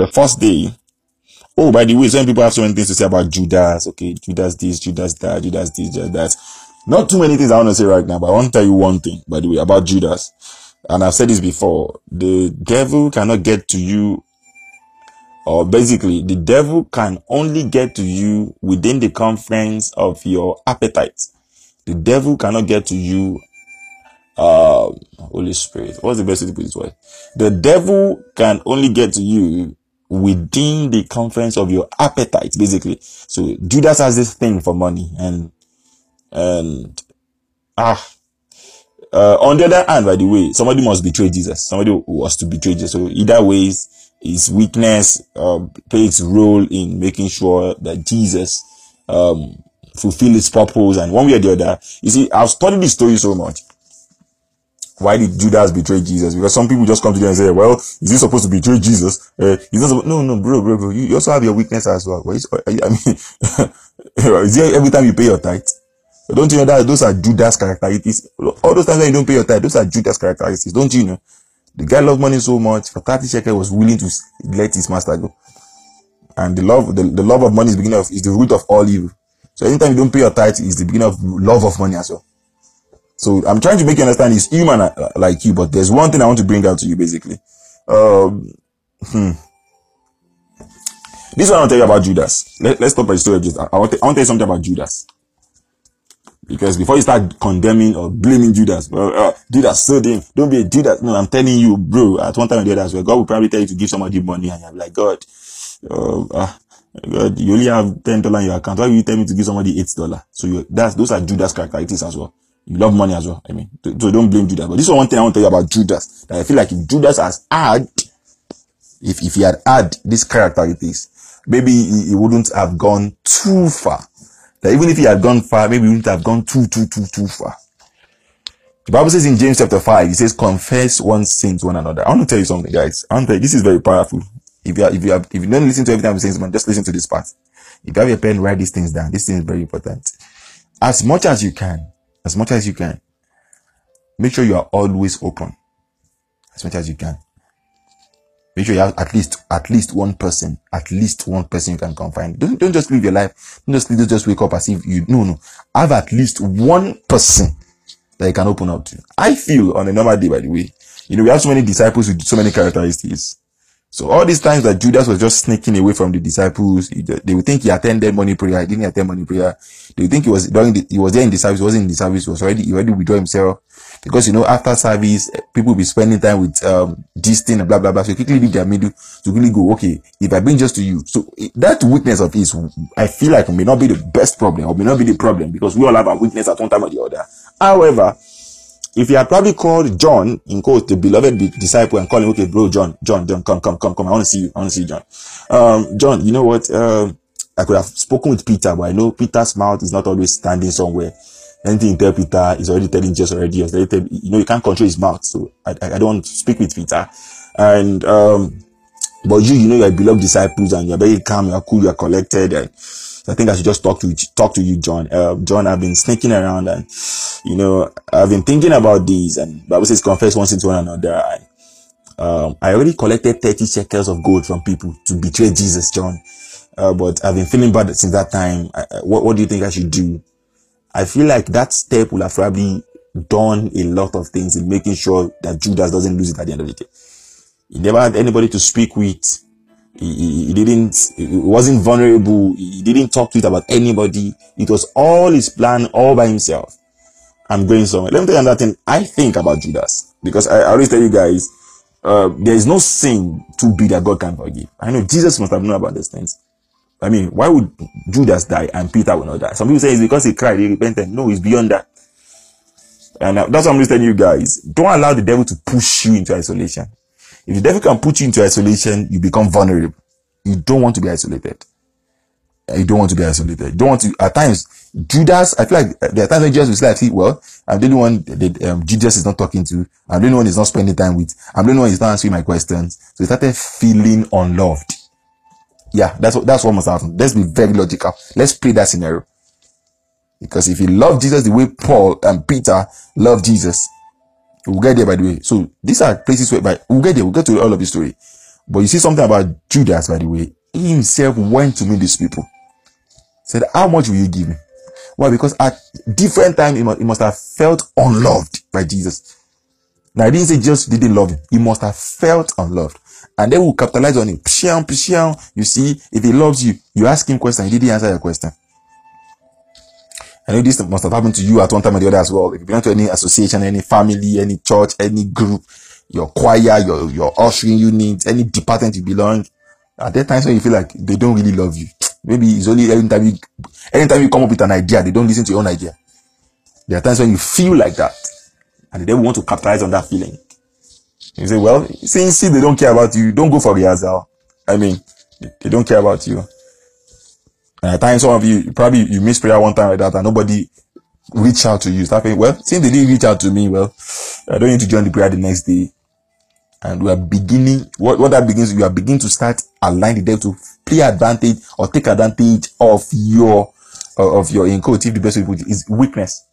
the first day. Oh, by the way, some people have so many things to say about Judas. Okay, Judas this, Judas that, Judas this, Judas that. Not too many things I want to say right now, but I want to tell you one thing, by the way, about Judas. And I've said this before. The devil cannot get to you, or basically, the devil can only get to you within the confines of your appetite. The devil cannot get to you uh, Holy Spirit. What's the best way to put it? The devil can only get to you within the confines of your appetite, basically. So Judas has this thing for money and, and, ah, uh, on the other hand, by the way, somebody must betray Jesus. Somebody was to betray Jesus. So either ways, his weakness, uh, plays role in making sure that Jesus, um, fulfill his purpose and one way or the other. You see, I've studied this story so much why did Judas betray Jesus? Because some people just come to them and say, well, is he supposed to betray Jesus? Uh, he's not supposed, no, no, bro, bro, bro. You also have your weakness as well. I mean, is it every time you pay your tithe? Don't you know that those are Judas characteristics? All those times when you don't pay your tithe, those are Judas characteristics. Don't you know? The guy loved money so much, for 30 shekel was willing to let his master go. And the love, the, the love of money is beginning of, is the root of all evil. So anytime you don't pay your tithe, is the beginning of love of money as well. So I'm trying to make you understand he's human uh, like you, but there's one thing I want to bring out to you basically. Um, hmm. This one I want to tell you about Judas. Let, us stop at the story of Judas. I want, to, I want to tell you something about Judas. Because before you start condemning or blaming Judas, well, uh, Judas sold him. Don't be a Judas. No, I'm telling you, bro. At one time or the other as well, God will probably tell you to give somebody money, and you're like, God, uh, uh, God, you only have ten dollars in your account. Why will you tell me to give somebody eight dollars? So you, that's those are Judas characteristics as well. You love money as well. I mean, so don't blame Judas. But this is one thing I want to tell you about Judas. That I feel like if Judas has had, if, if he had had this characteristics, maybe he, he wouldn't have gone too far. That even if he had gone far, maybe he wouldn't have gone too, too, too, too far. The Bible says in James chapter 5, it says, confess one sin to one another. I want to tell you something, guys. I want to tell you, this is very powerful. If you, if you if you don't listen to everything I'm saying, just listen to this part. If you have a pen, write these things down. This thing is very important. As much as you can, as much as you can. Make sure you are always open as much as you can. Make sure you have at least at least one person, at least one person you can confide. Don't don't just live your life. Don't just don't just wake up as if you no no. Have at least one person that you can open up to. I feel on a normal day, by the way, you know, we have so many disciples with so many characteristics. So all these times that Judas was just sneaking away from the disciples, they would think he attended morning prayer. He didn't attend morning prayer. They would think he was during the, he was there in the service. He wasn't in the service. He was already, he already withdraw himself. Because, you know, after service, people will be spending time with, um, this thing and blah, blah, blah. So quickly leave their middle to really go, okay, if I bring just to you. So that weakness of his, I feel like may not be the best problem or may not be the problem because we all have our weakness at one time or the other. However, if you had probably called John, in quotes, the beloved disciple and call him, okay, bro, John, John, John, come, come, come, come. I want to see you. I want to see you, John. Um, John, you know what? Uh, I could have spoken with Peter, but I know Peter's mouth is not always standing somewhere. Anything you tell Peter is already telling Jesus already. you know, you can't control his mouth. So I, I, I don't speak with Peter. And, um, but you, you know, you're beloved disciples and you're very calm, you're cool, you're collected. And, I think I should just talk to talk to you, John. Uh, John, I've been sneaking around and, you know, I've been thinking about these and Bible says confess one sin to one another. I, um, I already collected 30 shekels of gold from people to betray Jesus, John. Uh, but I've been feeling bad since that time. I, I, what, what do you think I should do? I feel like that step will have probably done a lot of things in making sure that Judas doesn't lose it at the end of the day. He never had anybody to speak with he, he, didn't, he wasn't vulnerable. He didn't talk to it about anybody. It was all his plan all by himself. I'm going somewhere. Let me tell you another thing I think about Judas. Because I, I always tell you guys, uh, there is no sin too big that God can forgive. I know Jesus must have known about these things. I mean, why would Judas die and Peter will not die? Some people say it's because he cried, he repented. No, it's beyond that. And uh, that's what I'm just telling you guys. Don't allow the devil to push you into isolation. If the devil can put you into isolation, you become vulnerable. You don't want to be isolated. You don't want to be isolated. You don't want to, at times, Judas, I feel like uh, there are times when Jesus was like, well, I'm the only one that um, Judas is not talking to. I'm the only one he's not spending time with. I'm the only one he's not answering my questions. So he started feeling unloved. Yeah, that's what, that's what must happen. Let's be very logical. Let's play that scenario. Because if you love Jesus the way Paul and Peter loved Jesus, We'll get there by the way. So these are places where, but we'll get there. We'll get to all of the story. But you see something about Judas, by the way. He himself went to meet these people. Said, How much will you give me? Why? Because at different times he must, he must have felt unloved by Jesus. Now I didn't say Jesus didn't love him. He must have felt unloved. And then we'll capitalize on him. Pshiam, pshiam. You see, if he loves you, you ask him question, he didn't answer your question. I know this must have happened to you at one time or the other as well. If you belong to any association, any family, any church, any group, your choir, your, your ushering unit, any department you belong, at that times when you feel like they don't really love you. Maybe it's only anytime you, anytime you come up with an idea, they don't listen to your own idea. There are times when you feel like that and they want to capitalize on that feeling. You say, well, since they don't care about you, don't go for the rehearsal. I mean, they don't care about you. And at times, some of you probably you miss prayer one time like that, and nobody reach out to you. Start saying, well, since they didn't reach out to me, well, I don't need to join the prayer the next day. And we are beginning. What what that begins, you are beginning to start align the devil to play advantage or take advantage of your uh, of your in if the best way to is weakness.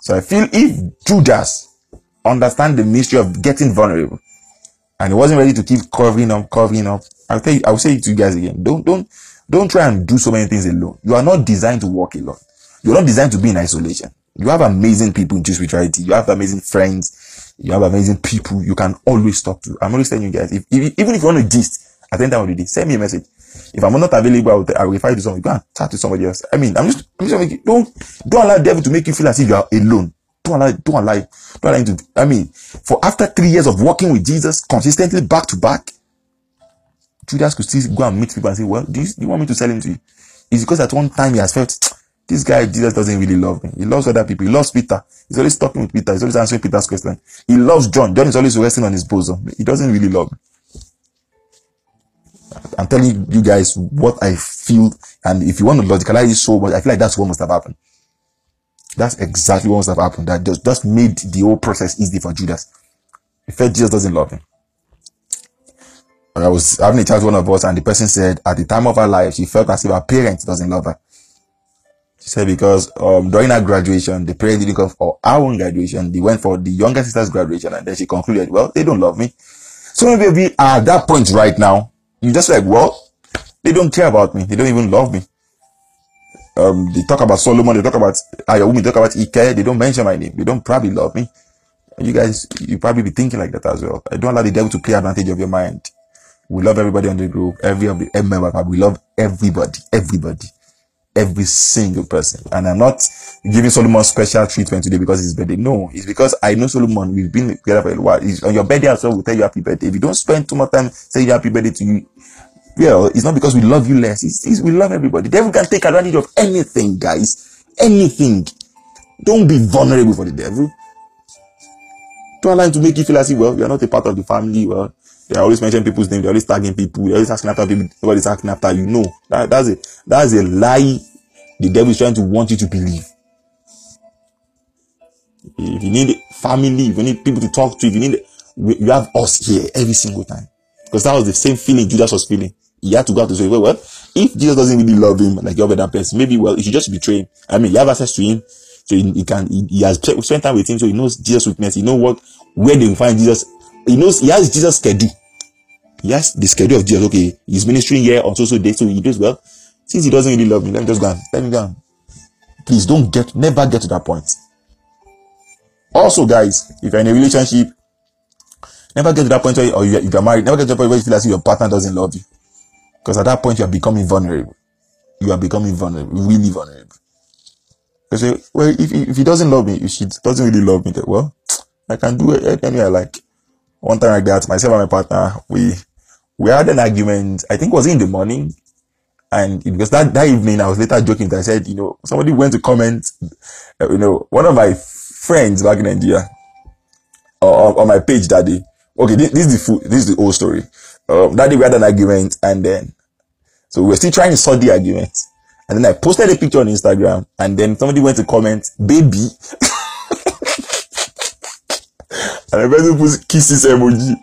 So I feel if Judas understand the mystery of getting vulnerable and he wasn't ready to keep covering up, covering up, I'll tell you, I'll say it to you guys again. Don't don't don't try and do so many things alone. You are not designed to walk alone. You're not designed to be in isolation. You have amazing people in spirituality. You have amazing friends. You have amazing people you can always talk to. I'm always telling you guys, if, if even if you want to gist at the end of the day, send me a message. If I'm not available, I will, I will refer you to someone. Go and chat to somebody else. I mean, I'm just, I'm just making, don't, don't allow the devil to make you feel as if you are alone. Don't allow, don't allow, don't allow him to, I mean, for after three years of working with Jesus consistently back to back, Judas could still go and meet people and say, well, do you, do you want me to sell him to you? It's because at one time he has felt, this guy, Jesus doesn't really love me. He loves other people. He loves Peter. He's always talking with Peter. He's always answering Peter's question. He loves John. John is always resting on his bosom. He doesn't really love me. I'm telling you guys what I feel. And if you want to logicalize it so much, I feel like that's what must have happened. That's exactly what must have happened. That just, just made the whole process easy for Judas. He felt Jesus doesn't love him. I was having a chat with one of us, and the person said, at the time of her life, she felt as if her parents doesn't love her. She said because um, during her graduation, the parents didn't come for our own graduation. They went for the younger sister's graduation, and then she concluded, well, they don't love me. So maybe at that point right now. You just like, well, they don't care about me. They don't even love me. Um, they talk about Solomon. They talk about Ayawumi. They talk about Ike. They don't mention my name. They don't probably love me. You guys, you probably be thinking like that as well. I don't allow the devil to play advantage of your mind. We love everybody on the group, every of the every member. We love everybody, everybody, every single person. And I'm not giving Solomon special treatment today because it's birthday. No, it's because I know Solomon. We've been together for a while. It's on your birthday as well. We'll tell you happy birthday. If you don't spend too much time saying happy birthday to you, well, it's not because we love you less. It's, it's we love everybody. The devil can take advantage of anything, guys. Anything. Don't be vulnerable for the devil. Don't allow him to make you feel as if, well, you're not a part of the family. Well, they always mention people's name. They're always tagging people. They're always asking after people. Nobody's asking after you. No, that, that's a that's a lie. The devil is trying to want you to believe. If you need family, if you need people to talk to, if you need, you have us here every single time. Because that was the same feeling Judas was feeling. He had to go out to say, well, well, if Jesus doesn't really love him like your other person, maybe well, he should just betray him. I mean, you have access to him, so he, he can. He, he, has spent time with him, so he knows Jesus' weakness. He knows what where they will find Jesus he knows he has Jesus schedule. Has the schedule of Jesus. Okay, he's ministering here on so so day, so he does well. Since he doesn't really love me, let me just go and let me go. Please don't get never get to that point. Also, guys, if you're in a relationship, never get to that point where or you, if you're married, never get to that point where you feel as if your partner doesn't love you. Because at that point you are becoming vulnerable. You are becoming vulnerable, really vulnerable. Say, well, if, if he doesn't love me, if she doesn't really love me, then well, I can do it any I like one time like that, myself and my partner, we we had an argument. I think it was in the morning, and it, because that that evening I was later joking that I said, you know, somebody went to comment, uh, you know, one of my friends back in India, uh, on my page that day. Okay, this, this is the full, this is the old story. Um, that day we had an argument, and then so we were still trying to sort the argument. And then I posted a picture on Instagram, and then somebody went to comment, baby. and the person puts kisses emoji.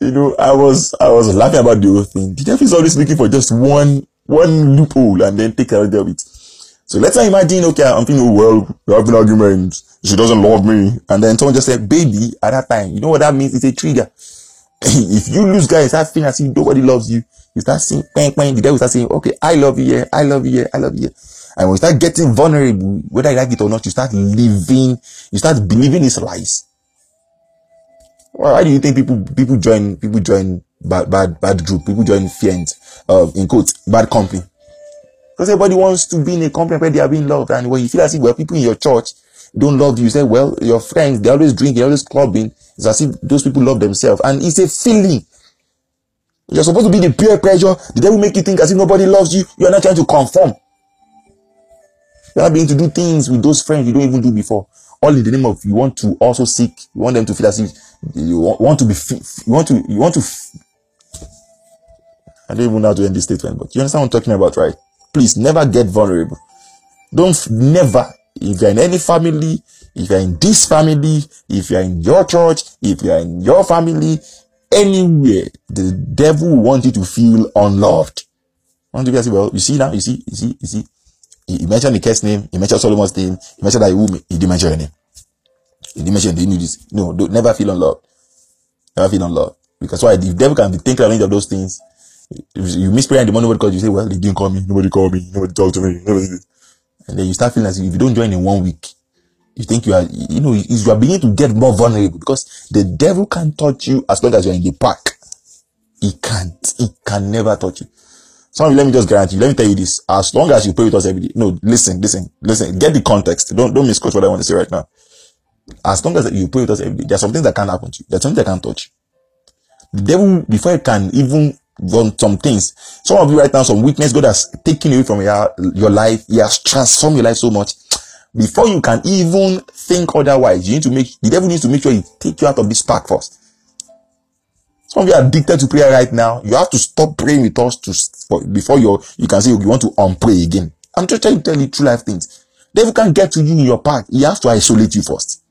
You know, I was I was laughing about the whole thing. The devil is always looking for just one one loophole and then take advantage of it. So let's say imagine, okay, I'm thinking, oh, well, we're having arguments. She doesn't love me. And then someone just said, baby, at that time. You know what that means? It's a trigger. if you lose guys, start feeling as if nobody loves you. You start saying, bang, bang, the devil start saying, okay, I love you, yeah, I love you, yeah, I love you. Yeah. And when you start getting vulnerable, whether you like it or not, you start living, you start believing his lies. Why do you think people people join people join bad bad bad group? People join fiends, uh, in quotes, bad company. Because everybody wants to be in a company where they are being loved. And when you feel as if well, people in your church don't love you, you say, well, your friends, they always drink, they always clubbing. It's as if those people love themselves. And it's a feeling. You're supposed to be the peer pressure. The devil make you think as if nobody loves you. You're not trying to conform. You're not being to do things with those friends you don't even do before. All in the name of you want to also seek. You want them to feel as if you want to be. You want to. You want to. I don't even know how to end this statement, but you understand what I'm talking about, right? Please never get vulnerable. Don't never. If you're in any family, if you're in this family, if you're in your church, if you're in your family, anywhere, the devil will want you to feel unloved. Want to be say, well, you see now, you see, you see, you see. He, he mentioned the case name, he mentioned Solomon's name, he mentioned that he, he didn't mention your name. He didn't mention, he knew this. No, don't, never feel unloved. Never feel unloved. Because why? The devil can be thinking of any of those things. You miss prayer in the morning, calls you, say, well, they didn't call me, nobody called me, nobody talked to me, nobody. And then you start feeling as if you don't join in one week, you think you are, you know, you are beginning to get more vulnerable because the devil can't touch you as long as you're in the park. He can't. He can never touch you. Some you, let me just guarantee you, let me tell you this. As long as you pray with us every day. No, listen, listen, listen. Get the context. Don't, don't misquote what I want to say right now. As long as you pray with us every day, there are some things that can't happen to you. There's something that can't touch you. The devil, before he can even run some things, some of you right now, some weakness God has taken away from your, your life. He has transformed your life so much. Before you can even think otherwise, you need to make, the devil needs to make sure he take you out of this park first. Some of you are addicted to prayer right now. You have to stop praying with us to before you you can say you want to unpray again. I'm just trying to tell you true life things. Devil can't get to you in your path. He has to isolate you first.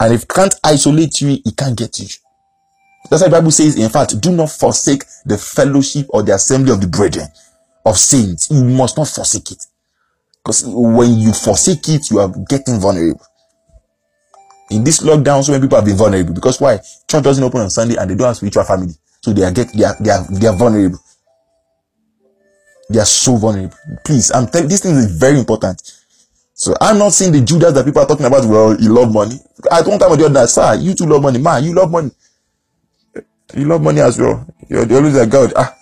And if can't isolate you, he can't get you. That's why the Bible says, in fact, do not forsake the fellowship or the assembly of the brethren of saints. You must not forsake it. Because when you forsake it, you are getting vulnerable in this lockdown, so many people have been vulnerable because why? Church doesn't open on Sunday and they don't have spiritual family, so they are get they are they are they are vulnerable. They are so vulnerable. Please, I'm telling this thing is very important. So I'm not saying the Judas that people are talking about. Well, you love money. I don't time with the other sir. You too love money, man. You love money. You love money as well. You're, always like God. Ah,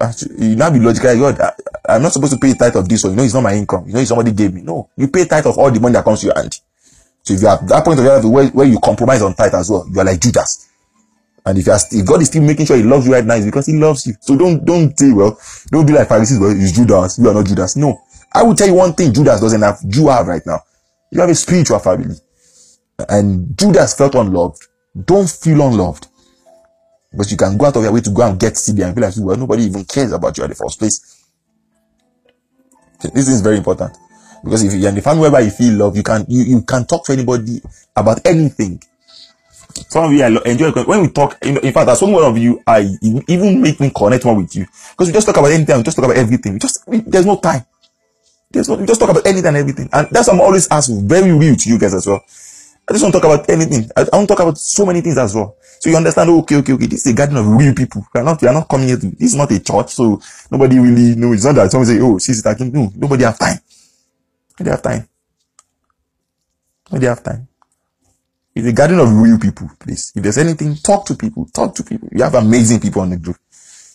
ah, you now be logical. God, I, I'm not supposed to pay tithe of this one. You know, it's not my income. You know, somebody gave me. No, you pay tithe of all the money that comes to your hand. So if you are at that point of your life where, where you compromise on tithe as well, you are like Judas. And if you are, if God is still making sure He loves you right now, it's because He loves you. So don't don't say well, don't be like Pharisees. Well, it's Judas. You are not Judas. No, I will tell you one thing: Judas doesn't have. You have right now. You have a spiritual family, and Judas felt unloved. Don't feel unloved, but you can go out of your way to go and get CB and feel like well, nobody even cares about you at the first place. This is very important. Because if you're in the family where you feel love, you can you, you can talk to anybody about anything. Some of you I enjoy when we talk. In, in fact, as one of you, I even make me connect more with you because we just talk about anything. We just talk about everything. We just we, there's no time. There's no we just talk about anything and everything, and that's why I'm always asking very real to you guys as well. I just want to talk about anything. I, I want talk about so many things as well. So you understand, okay, okay, okay, this is a garden of real people. We are not, we are not coming here to, this is not a church, so nobody really knows. It's not that someone say, oh, she's talking. No, nobody have time. When they have time. When they have time. It's a garden of real people, please. If there's anything, talk to people. Talk to people. You have amazing people on the group.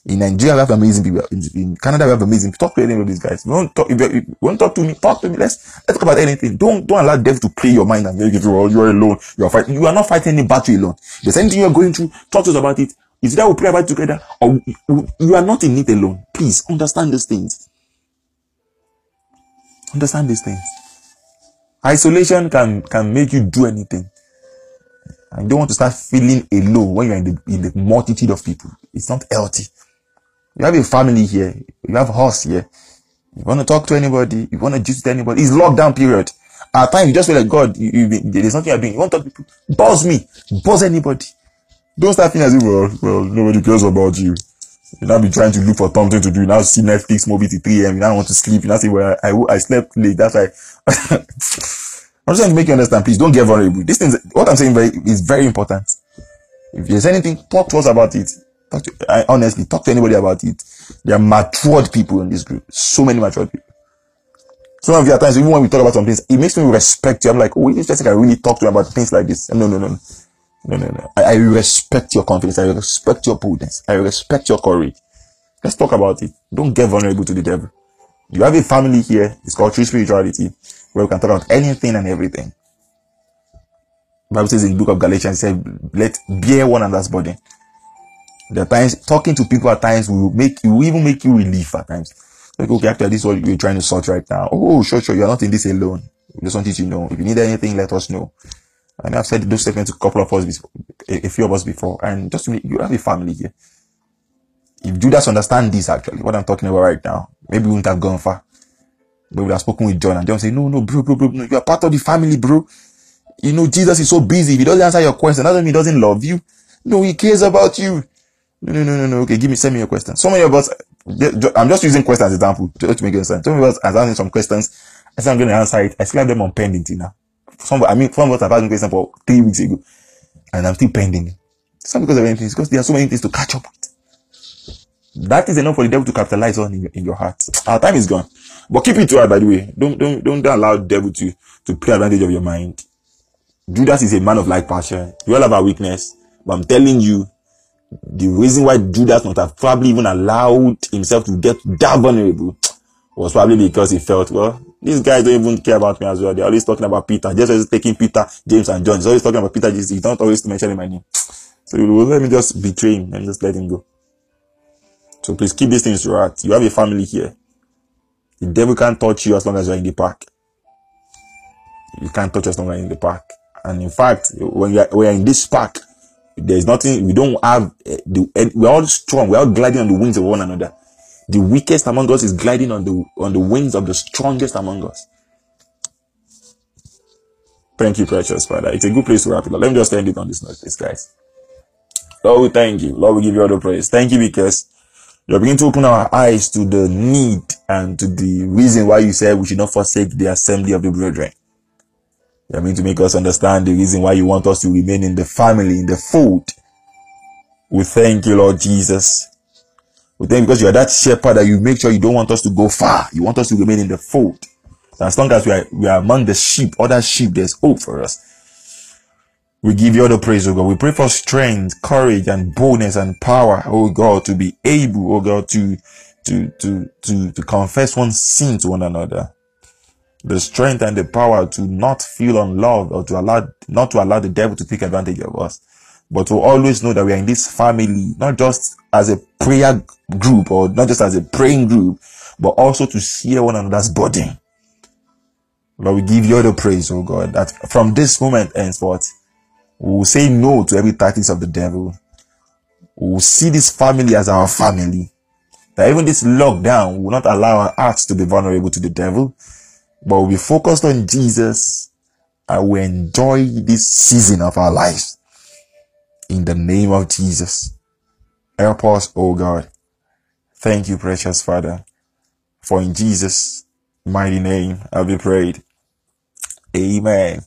In Nigeria, we have amazing people. In, Canada, we have amazing people. Talk to any of these guys. If you talk, if you, if you want to talk to me, talk to me. Let's, let's talk about anything. Don't, don't allow devil to play your mind and make you feel, oh, you're alone. You're fighting. You are not fighting any battle alone. If there's anything you're going through, talk to us about it. Is that we pray about it together or you are not in it alone. Please understand these things. Understand these things. Isolation can can make you do anything. And you don't want to start feeling alone when you're in the in the multitude of people. It's not healthy. You have a family here. You have a house here. You want to talk to anybody. You want to just to anybody. It's lockdown period. At times you just feel like God. You, you, there's nothing you're doing. You want to talk to people. Buzz me. Buzz anybody. Don't start feeling as if well, well, nobody cares about you. You now be trying to look for something to do. You now see Netflix movie till 3 a.m. You now want to sleep. You now say, well, I, I slept late. That's why. I'm just trying to make you understand. Please don't get vulnerable. This thing, what I'm saying very, is very important. If there's anything, talk to us about it. Talk to, I, honestly, talk to anybody about it. There are matured people in this group. So many matured people. Some of you at times, even when we talk about some things, it makes me respect you. I'm like, oh, this Jessica really talk to about things like this. No, No, no, no, no, no, no. I, I respect your confidence. I respect your boldness. I respect your courage. Let's talk about it. Don't get vulnerable to the devil. You have a family here. It's called true spirituality, where we can talk about anything and everything. The Bible says in the book of Galatians, it says, let bear one another's burden. Are times talking to people at times will make you will even make you relief at times. Like, okay, actually, this is what you're trying to sort right now. Oh, sure, sure, you're not in this alone. We just want you to know. If you need anything, let us know. And I've said those statements to a couple of us, before, a, few of us before, and just you have a family here. If Judas understand this, actually, what I'm talking about right now, maybe we wouldn't have gone far. But we would have spoken with John, and John say, no, no, bro, bro, bro, no, you are part of the family, bro. You know, Jesus is so busy. If he doesn't answer your question, that doesn't mean he doesn't love you. No, he cares about you. No, no, no, no, no. Okay, give me, send me your question. So many of us, I'm just using questions as example to, to make sense. Some of us are asking some questions. I said I'm going to answer it. I still have them on pending now. I mean, some of us have asked questions for three weeks ago, and I'm still pending. It's not because of anything. It's because there are so many things to catch up with. That is enough for the devil to capitalize on in your, in your heart. Our time is gone. But keep it to heart, by the way. Don't, don't, don't allow the devil to, to play advantage of your mind. Judas is a man of like passion. We all have our weakness. But I'm telling you, the reason why Judas not have probably even allowed himself to get that vulnerable was probably because he felt, well, these guys don't even care about me as well. They're always talking about Peter. Just always taking Peter, James, and John. He's always talking about Peter, Jesus. He's not always mentioning my name. So let me just betray him and just let him go. So please keep these things to heart. You have a family here. The devil can't touch you as long as you're in the park. You can't touch us as long as you're in the park. And in fact, when we are, we are in this park, there's nothing, we don't have, uh, the, uh, we're all strong, we're all gliding on the wings of one another. The weakest among us is gliding on the, on the wings of the strongest among us. Thank you, precious Father. It's a good place to wrap it up. Let me just end it on this note, please, guys. Lord, we thank you. Lord, we give you all the praise. Thank you because you're beginning to open our eyes to the need and to the reason why you said we should not forsake the assembly of the brethren. You are beginning to make us understand the reason why you want us to remain in the family, in the fold. We thank you, Lord Jesus. Thank you because you are that shepherd that you make sure you don't want us to go far. You want us to remain in the fold. as long as we are, we are among the sheep, other sheep, there's hope for us. We give you all the praise, oh God. We pray for strength, courage, and boldness and power, oh God, to be able, oh God, to, to, to, to, to confess one sin to one another the strength and the power to not feel unloved or to allow, not to allow the devil to take advantage of us, but to always know that we are in this family, not just as a prayer group or not just as a praying group, but also to share one another's burden. Lord, we give you all the praise, oh God, that from this moment henceforth, we will say no to every tactics of the devil. We will see this family as our family. That even this lockdown will not allow our hearts to be vulnerable to the devil but we'll be focused on Jesus and we enjoy this season of our lives. In the name of Jesus. Help us, oh God. Thank you, precious Father. For in Jesus' mighty name, I'll be prayed. Amen.